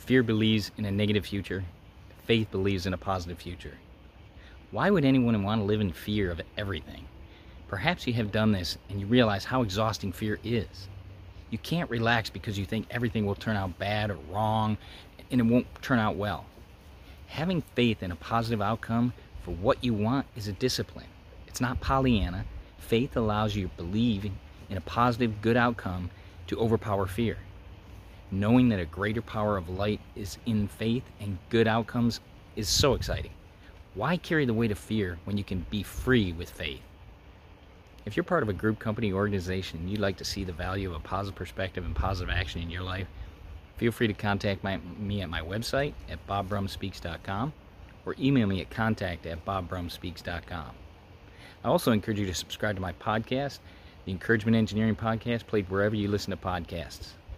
Fear believes in a negative future. Faith believes in a positive future. Why would anyone want to live in fear of everything? Perhaps you have done this and you realize how exhausting fear is. You can't relax because you think everything will turn out bad or wrong and it won't turn out well. Having faith in a positive outcome for what you want is a discipline. It's not Pollyanna. Faith allows you to believe in a positive, good outcome to overpower fear knowing that a greater power of light is in faith and good outcomes is so exciting. Why carry the weight of fear when you can be free with faith? If you're part of a group, company, organization, and you'd like to see the value of a positive perspective and positive action in your life, feel free to contact my, me at my website at bobbrumspeaks.com or email me at contact at bobbrumspeaks.com. I also encourage you to subscribe to my podcast, the Encouragement Engineering Podcast, played wherever you listen to podcasts